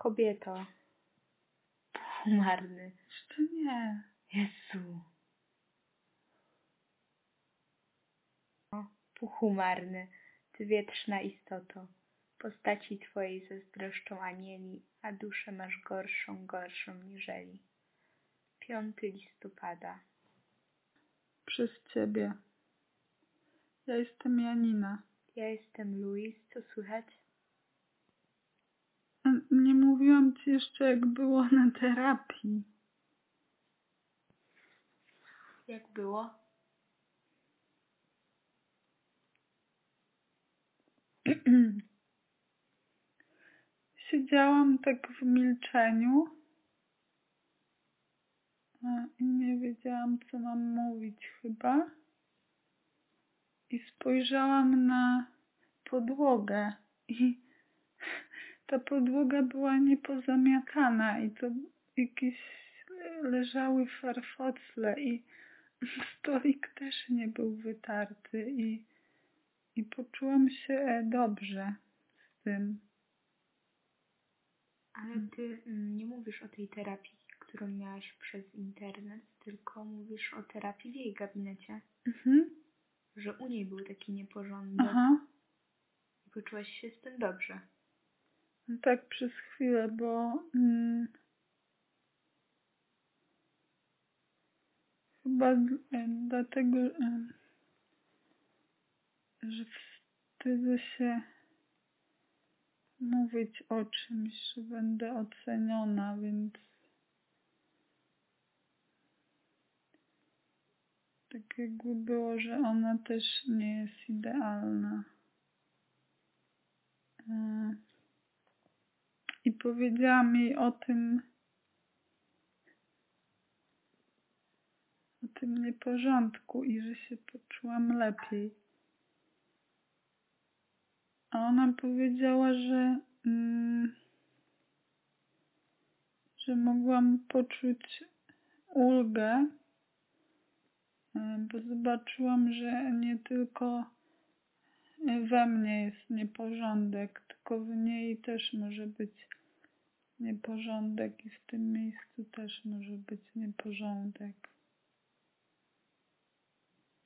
Kobieto. Marny. Jeszcze nie. Jezu. Puchumarny, ty wietrzna istoto, postaci twojej zazdroszczą anieli, a duszę masz gorszą, gorszą niżeli. Piąty listopada. Przez ciebie. Ja jestem Janina. Ja jestem Louis, co słychać? Nie mówiłam ci jeszcze, jak było na terapii. Jak było? Siedziałam tak w milczeniu i nie wiedziałam, co mam mówić chyba. I spojrzałam na podłogę i ta podłoga była niepozamiatana i to jakieś leżały farfocle i stolik też nie był wytarty i, i poczułam się e, dobrze z tym. Ale ty mm, nie mówisz o tej terapii, którą miałaś przez internet, tylko mówisz o terapii w jej gabinecie. Mhm. Że u niej był taki nieporządek Aha. i poczułaś się z tym dobrze. Tak przez chwilę, bo mm, chyba dlatego, że wstydzę się mówić o czymś, że będę oceniona, więc tak jakby było, że ona też nie jest idealna. E, powiedziałam jej o tym, o tym nieporządku i że się poczułam lepiej. A ona powiedziała, że, mm, że mogłam poczuć ulgę, e, bo zobaczyłam, że nie tylko we mnie jest nieporządek, tylko w niej też może być nieporządek i w tym miejscu też może być nieporządek.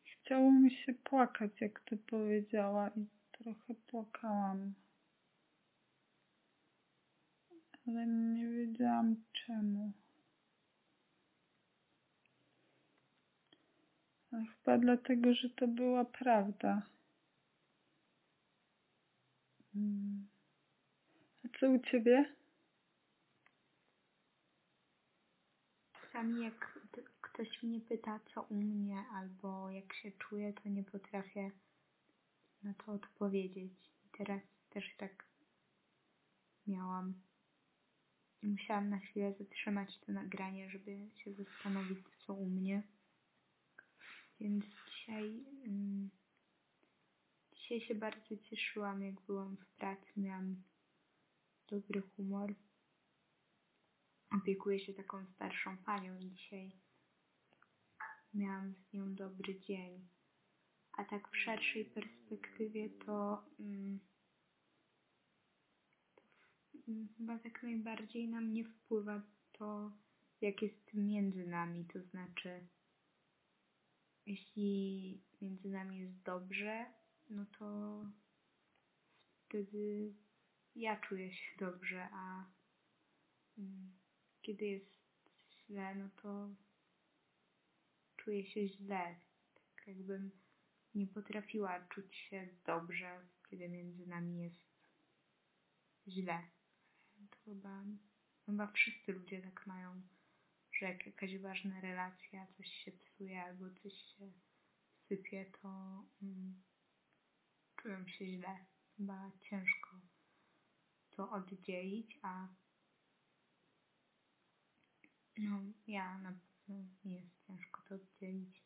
Chciało mi się płakać, jak to powiedziała i trochę płakałam. Ale nie wiedziałam czemu. Ale chyba dlatego, że to była prawda. Mm. A co u ciebie? Czasami jak ktoś mnie pyta, co u mnie, albo jak się czuję, to nie potrafię na to odpowiedzieć. I teraz też tak miałam. I musiałam na chwilę zatrzymać to nagranie, żeby się zastanowić, co u mnie. Więc dzisiaj, mm, dzisiaj się bardzo cieszyłam, jak byłam w pracy, miałam dobry humor. Opiekuję się taką starszą panią dzisiaj miałam z nią dobry dzień. A tak w szerszej perspektywie to, mm, to mm, chyba tak najbardziej na mnie wpływa to, jak jest między nami. To znaczy, jeśli między nami jest dobrze, no to wtedy ja czuję się dobrze, a mm, kiedy jest źle, no to czuję się źle. Tak jakbym nie potrafiła czuć się dobrze, kiedy między nami jest źle. To chyba, chyba wszyscy ludzie tak mają, że jak jakaś ważna relacja, coś się psuje albo coś się sypie, to mm, czują się źle. Chyba ciężko to oddzielić, a no, ja na pewno jest ciężko to oddzielić.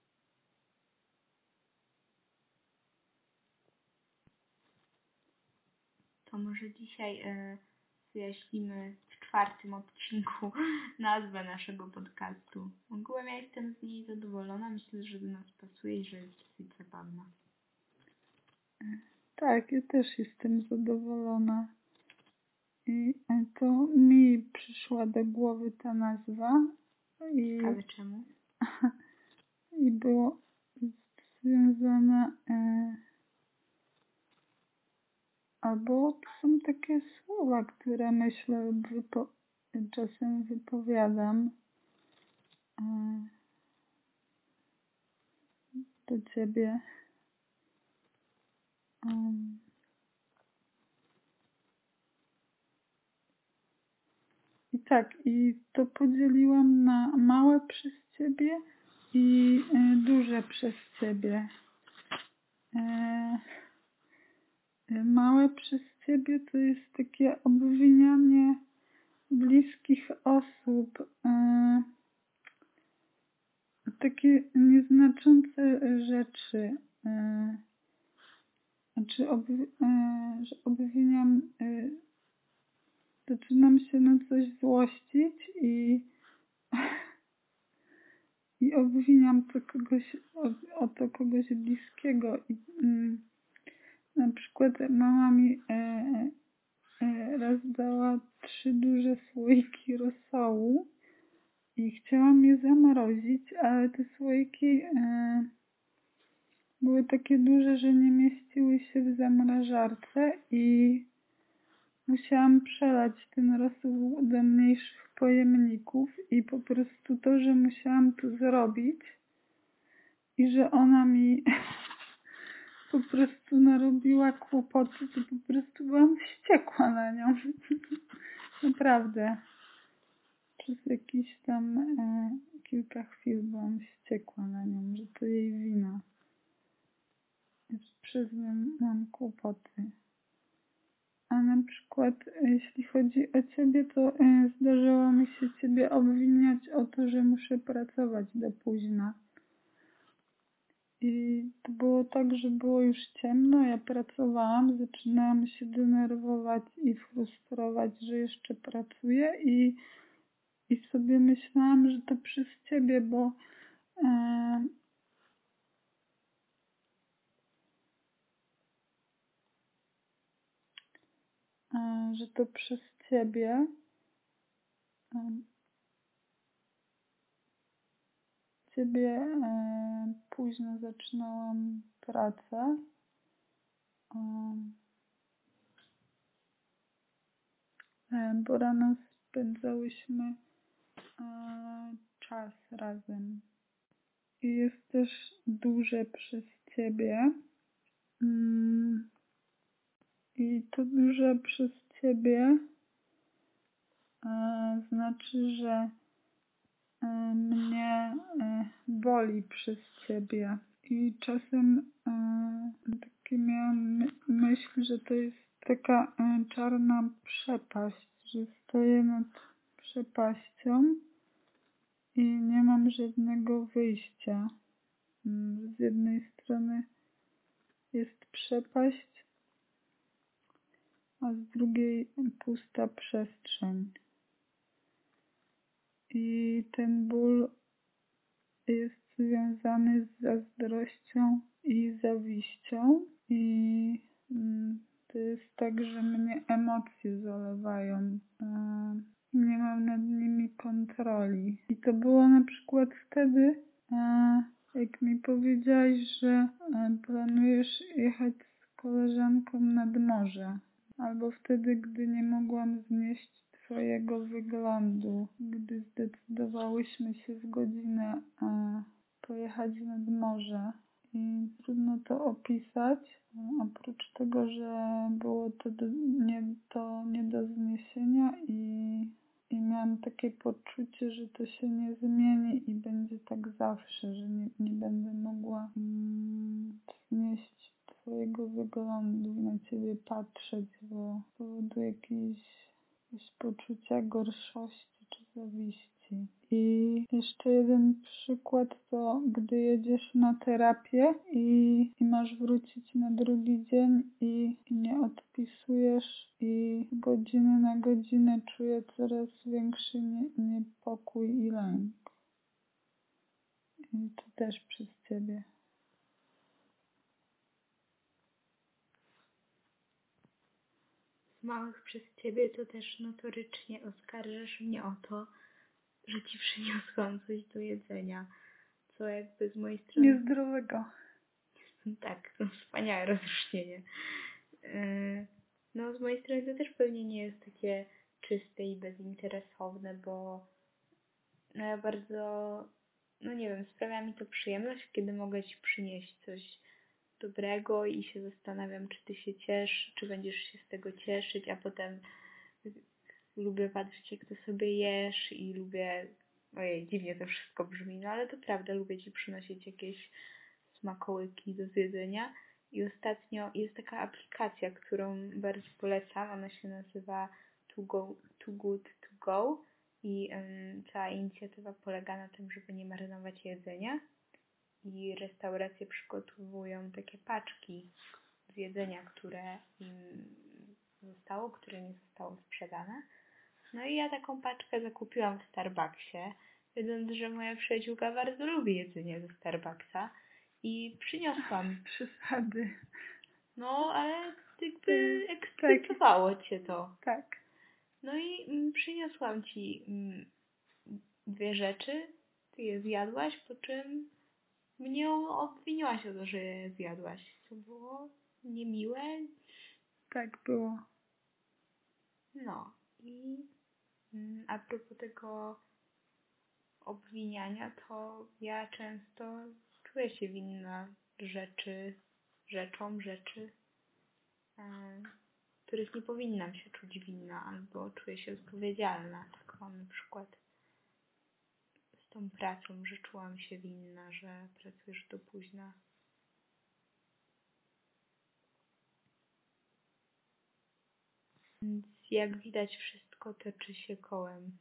To może dzisiaj e, wyjaśnimy w czwartym odcinku nazwę naszego podcastu. Ogółem ja jestem z niej zadowolona. Myślę, że do nas pasuje i że jest dosyć zabawna. Tak, ja też jestem zadowolona. I to mi przyszła do głowy ta nazwa. I, Ale czemu? i było związane e, albo to są takie słowa, które myślę wypo, czasem wypowiadam e, do ciebie. Um, tak, i to podzieliłam na małe przez ciebie i y, duże przez ciebie. E, y, małe przez ciebie to jest takie obwinianie bliskich osób. E, takie nieznaczące rzeczy. E, znaczy, że obwiniam zaczynam się na coś złościć i, i obwiniam to kogoś, o, o to kogoś bliskiego. I, mm, na przykład mama mi e, e, raz dała trzy duże słoiki rosołu i chciałam je zamrozić, ale te słoiki e, były takie duże, że nie mieściły się w zamrażarce i Musiałam przelać ten rosół do mniejszych pojemników i po prostu to, że musiałam to zrobić i że ona mi po prostu narobiła kłopoty, to po prostu byłam wściekła na nią. Naprawdę. Przez jakieś tam e, kilka chwil byłam wściekła na nią, że to jej wina. Przez nią mam kłopoty. A na przykład, jeśli chodzi o ciebie, to e, zdarzyło mi się ciebie obwiniać o to, że muszę pracować do późna. I to było tak, że było już ciemno, ja pracowałam, zaczynałam się denerwować i frustrować, że jeszcze pracuję i, i sobie myślałam, że to przez ciebie, bo e, że to przez ciebie e, ciebie e, późno zaczynałam pracę. Bo rano spędzałyśmy czas razem. I jest też duże przez ciebie. I to duże przez ciebie e, znaczy, że e, mnie e, boli przez ciebie. I czasem takie miałam myśl, że to jest taka czarna przepaść, że stoję nad przepaścią i nie mam żadnego wyjścia. Mm, z jednej strony jest przepaść, a z drugiej pusta przestrzeń. I ten ból jest związany z zazdrością i zawiścią i mm, to jest tak, że mnie emocje zalewają. Nie mam nad nimi kontroli. I to było na przykład wtedy, jak mi powiedziałaś, że planujesz jechać z koleżanką nad morze albo wtedy, gdy nie mogłam znieść Twojego wyglądu, gdy zdecydowałyśmy się w godzinę e, pojechać nad morze. I trudno to opisać, oprócz tego, że było to do, nie, to nie do zniesienia i, i miałam takie poczucie, że to się nie zmieni i będzie tak zawsze, że nie, nie będę mogła mm, znieść swojego wyglądu i na ciebie patrzeć, bo z powodu jakiejś, jakiegoś poczucia gorszości czy zawiści. I jeszcze jeden przykład to, gdy jedziesz na terapię i, i masz wrócić na drugi dzień i, i nie odpisujesz i godziny na godzinę czuję coraz większy nie, niepokój i lęk. I to też przez ciebie. Małych przez ciebie, to też notorycznie oskarżasz mnie o to, że ci przyniosłam coś do jedzenia. Co jakby z mojej strony... Niezdrowego. Tak, to wspaniałe rozróżnienie. Yy, No, z mojej strony to też pewnie nie jest takie czyste i bezinteresowne, bo no ja bardzo, no nie wiem, sprawia mi to przyjemność, kiedy mogę ci przynieść coś dobrego i się zastanawiam, czy ty się cieszysz, czy będziesz się z tego cieszyć, a potem lubię patrzeć, jak ty sobie jesz i lubię, ojej, dziwnie to wszystko brzmi, no ale to prawda, lubię ci przynosić jakieś smakołyki do zjedzenia. I ostatnio jest taka aplikacja, którą bardzo polecam. Ona się nazywa Too, go, too Good To Go i um, cała inicjatywa polega na tym, żeby nie marnować jedzenia i restauracje przygotowują takie paczki z jedzenia, które im zostało, które nie zostało sprzedane. No i ja taką paczkę zakupiłam w Starbucksie, wiedząc, że moja przyjaciółka bardzo lubi jedzenie ze Starbucksa i przyniosłam. Przesady. No, ale jakby Mm, ekscytowało cię to. Tak. No i mm, przyniosłam ci mm, dwie rzeczy, ty je zjadłaś, po czym mnie obwiniłaś o to, że zjadłaś. Co było niemiłe. Tak było. No i mm, a propos tego obwiniania, to ja często czuję się winna rzeczy, rzeczom, rzeczy, e, których nie powinnam się czuć winna, albo czuję się odpowiedzialna. Tak mam na przykład tą pracą, że czułam się winna, że pracujesz do późna. Więc jak widać wszystko toczy się kołem.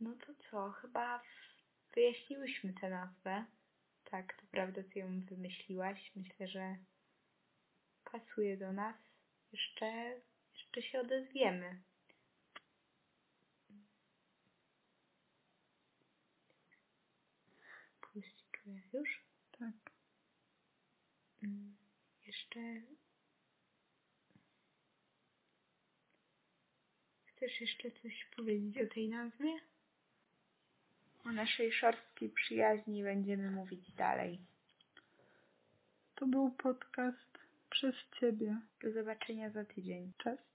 No to co, chyba wyjaśniłyśmy tę nazwę. Tak, to prawda, ty ją wymyśliłaś. Myślę, że pasuje do nas. Jeszcze, jeszcze się odezwiemy. Puść czuję już. Tak. Mm, Jeszcze. Chcesz jeszcze coś powiedzieć o tej nazwie? O naszej szorstkiej przyjaźni będziemy mówić dalej. To był podcast przez ciebie. Do zobaczenia za tydzień. Cześć.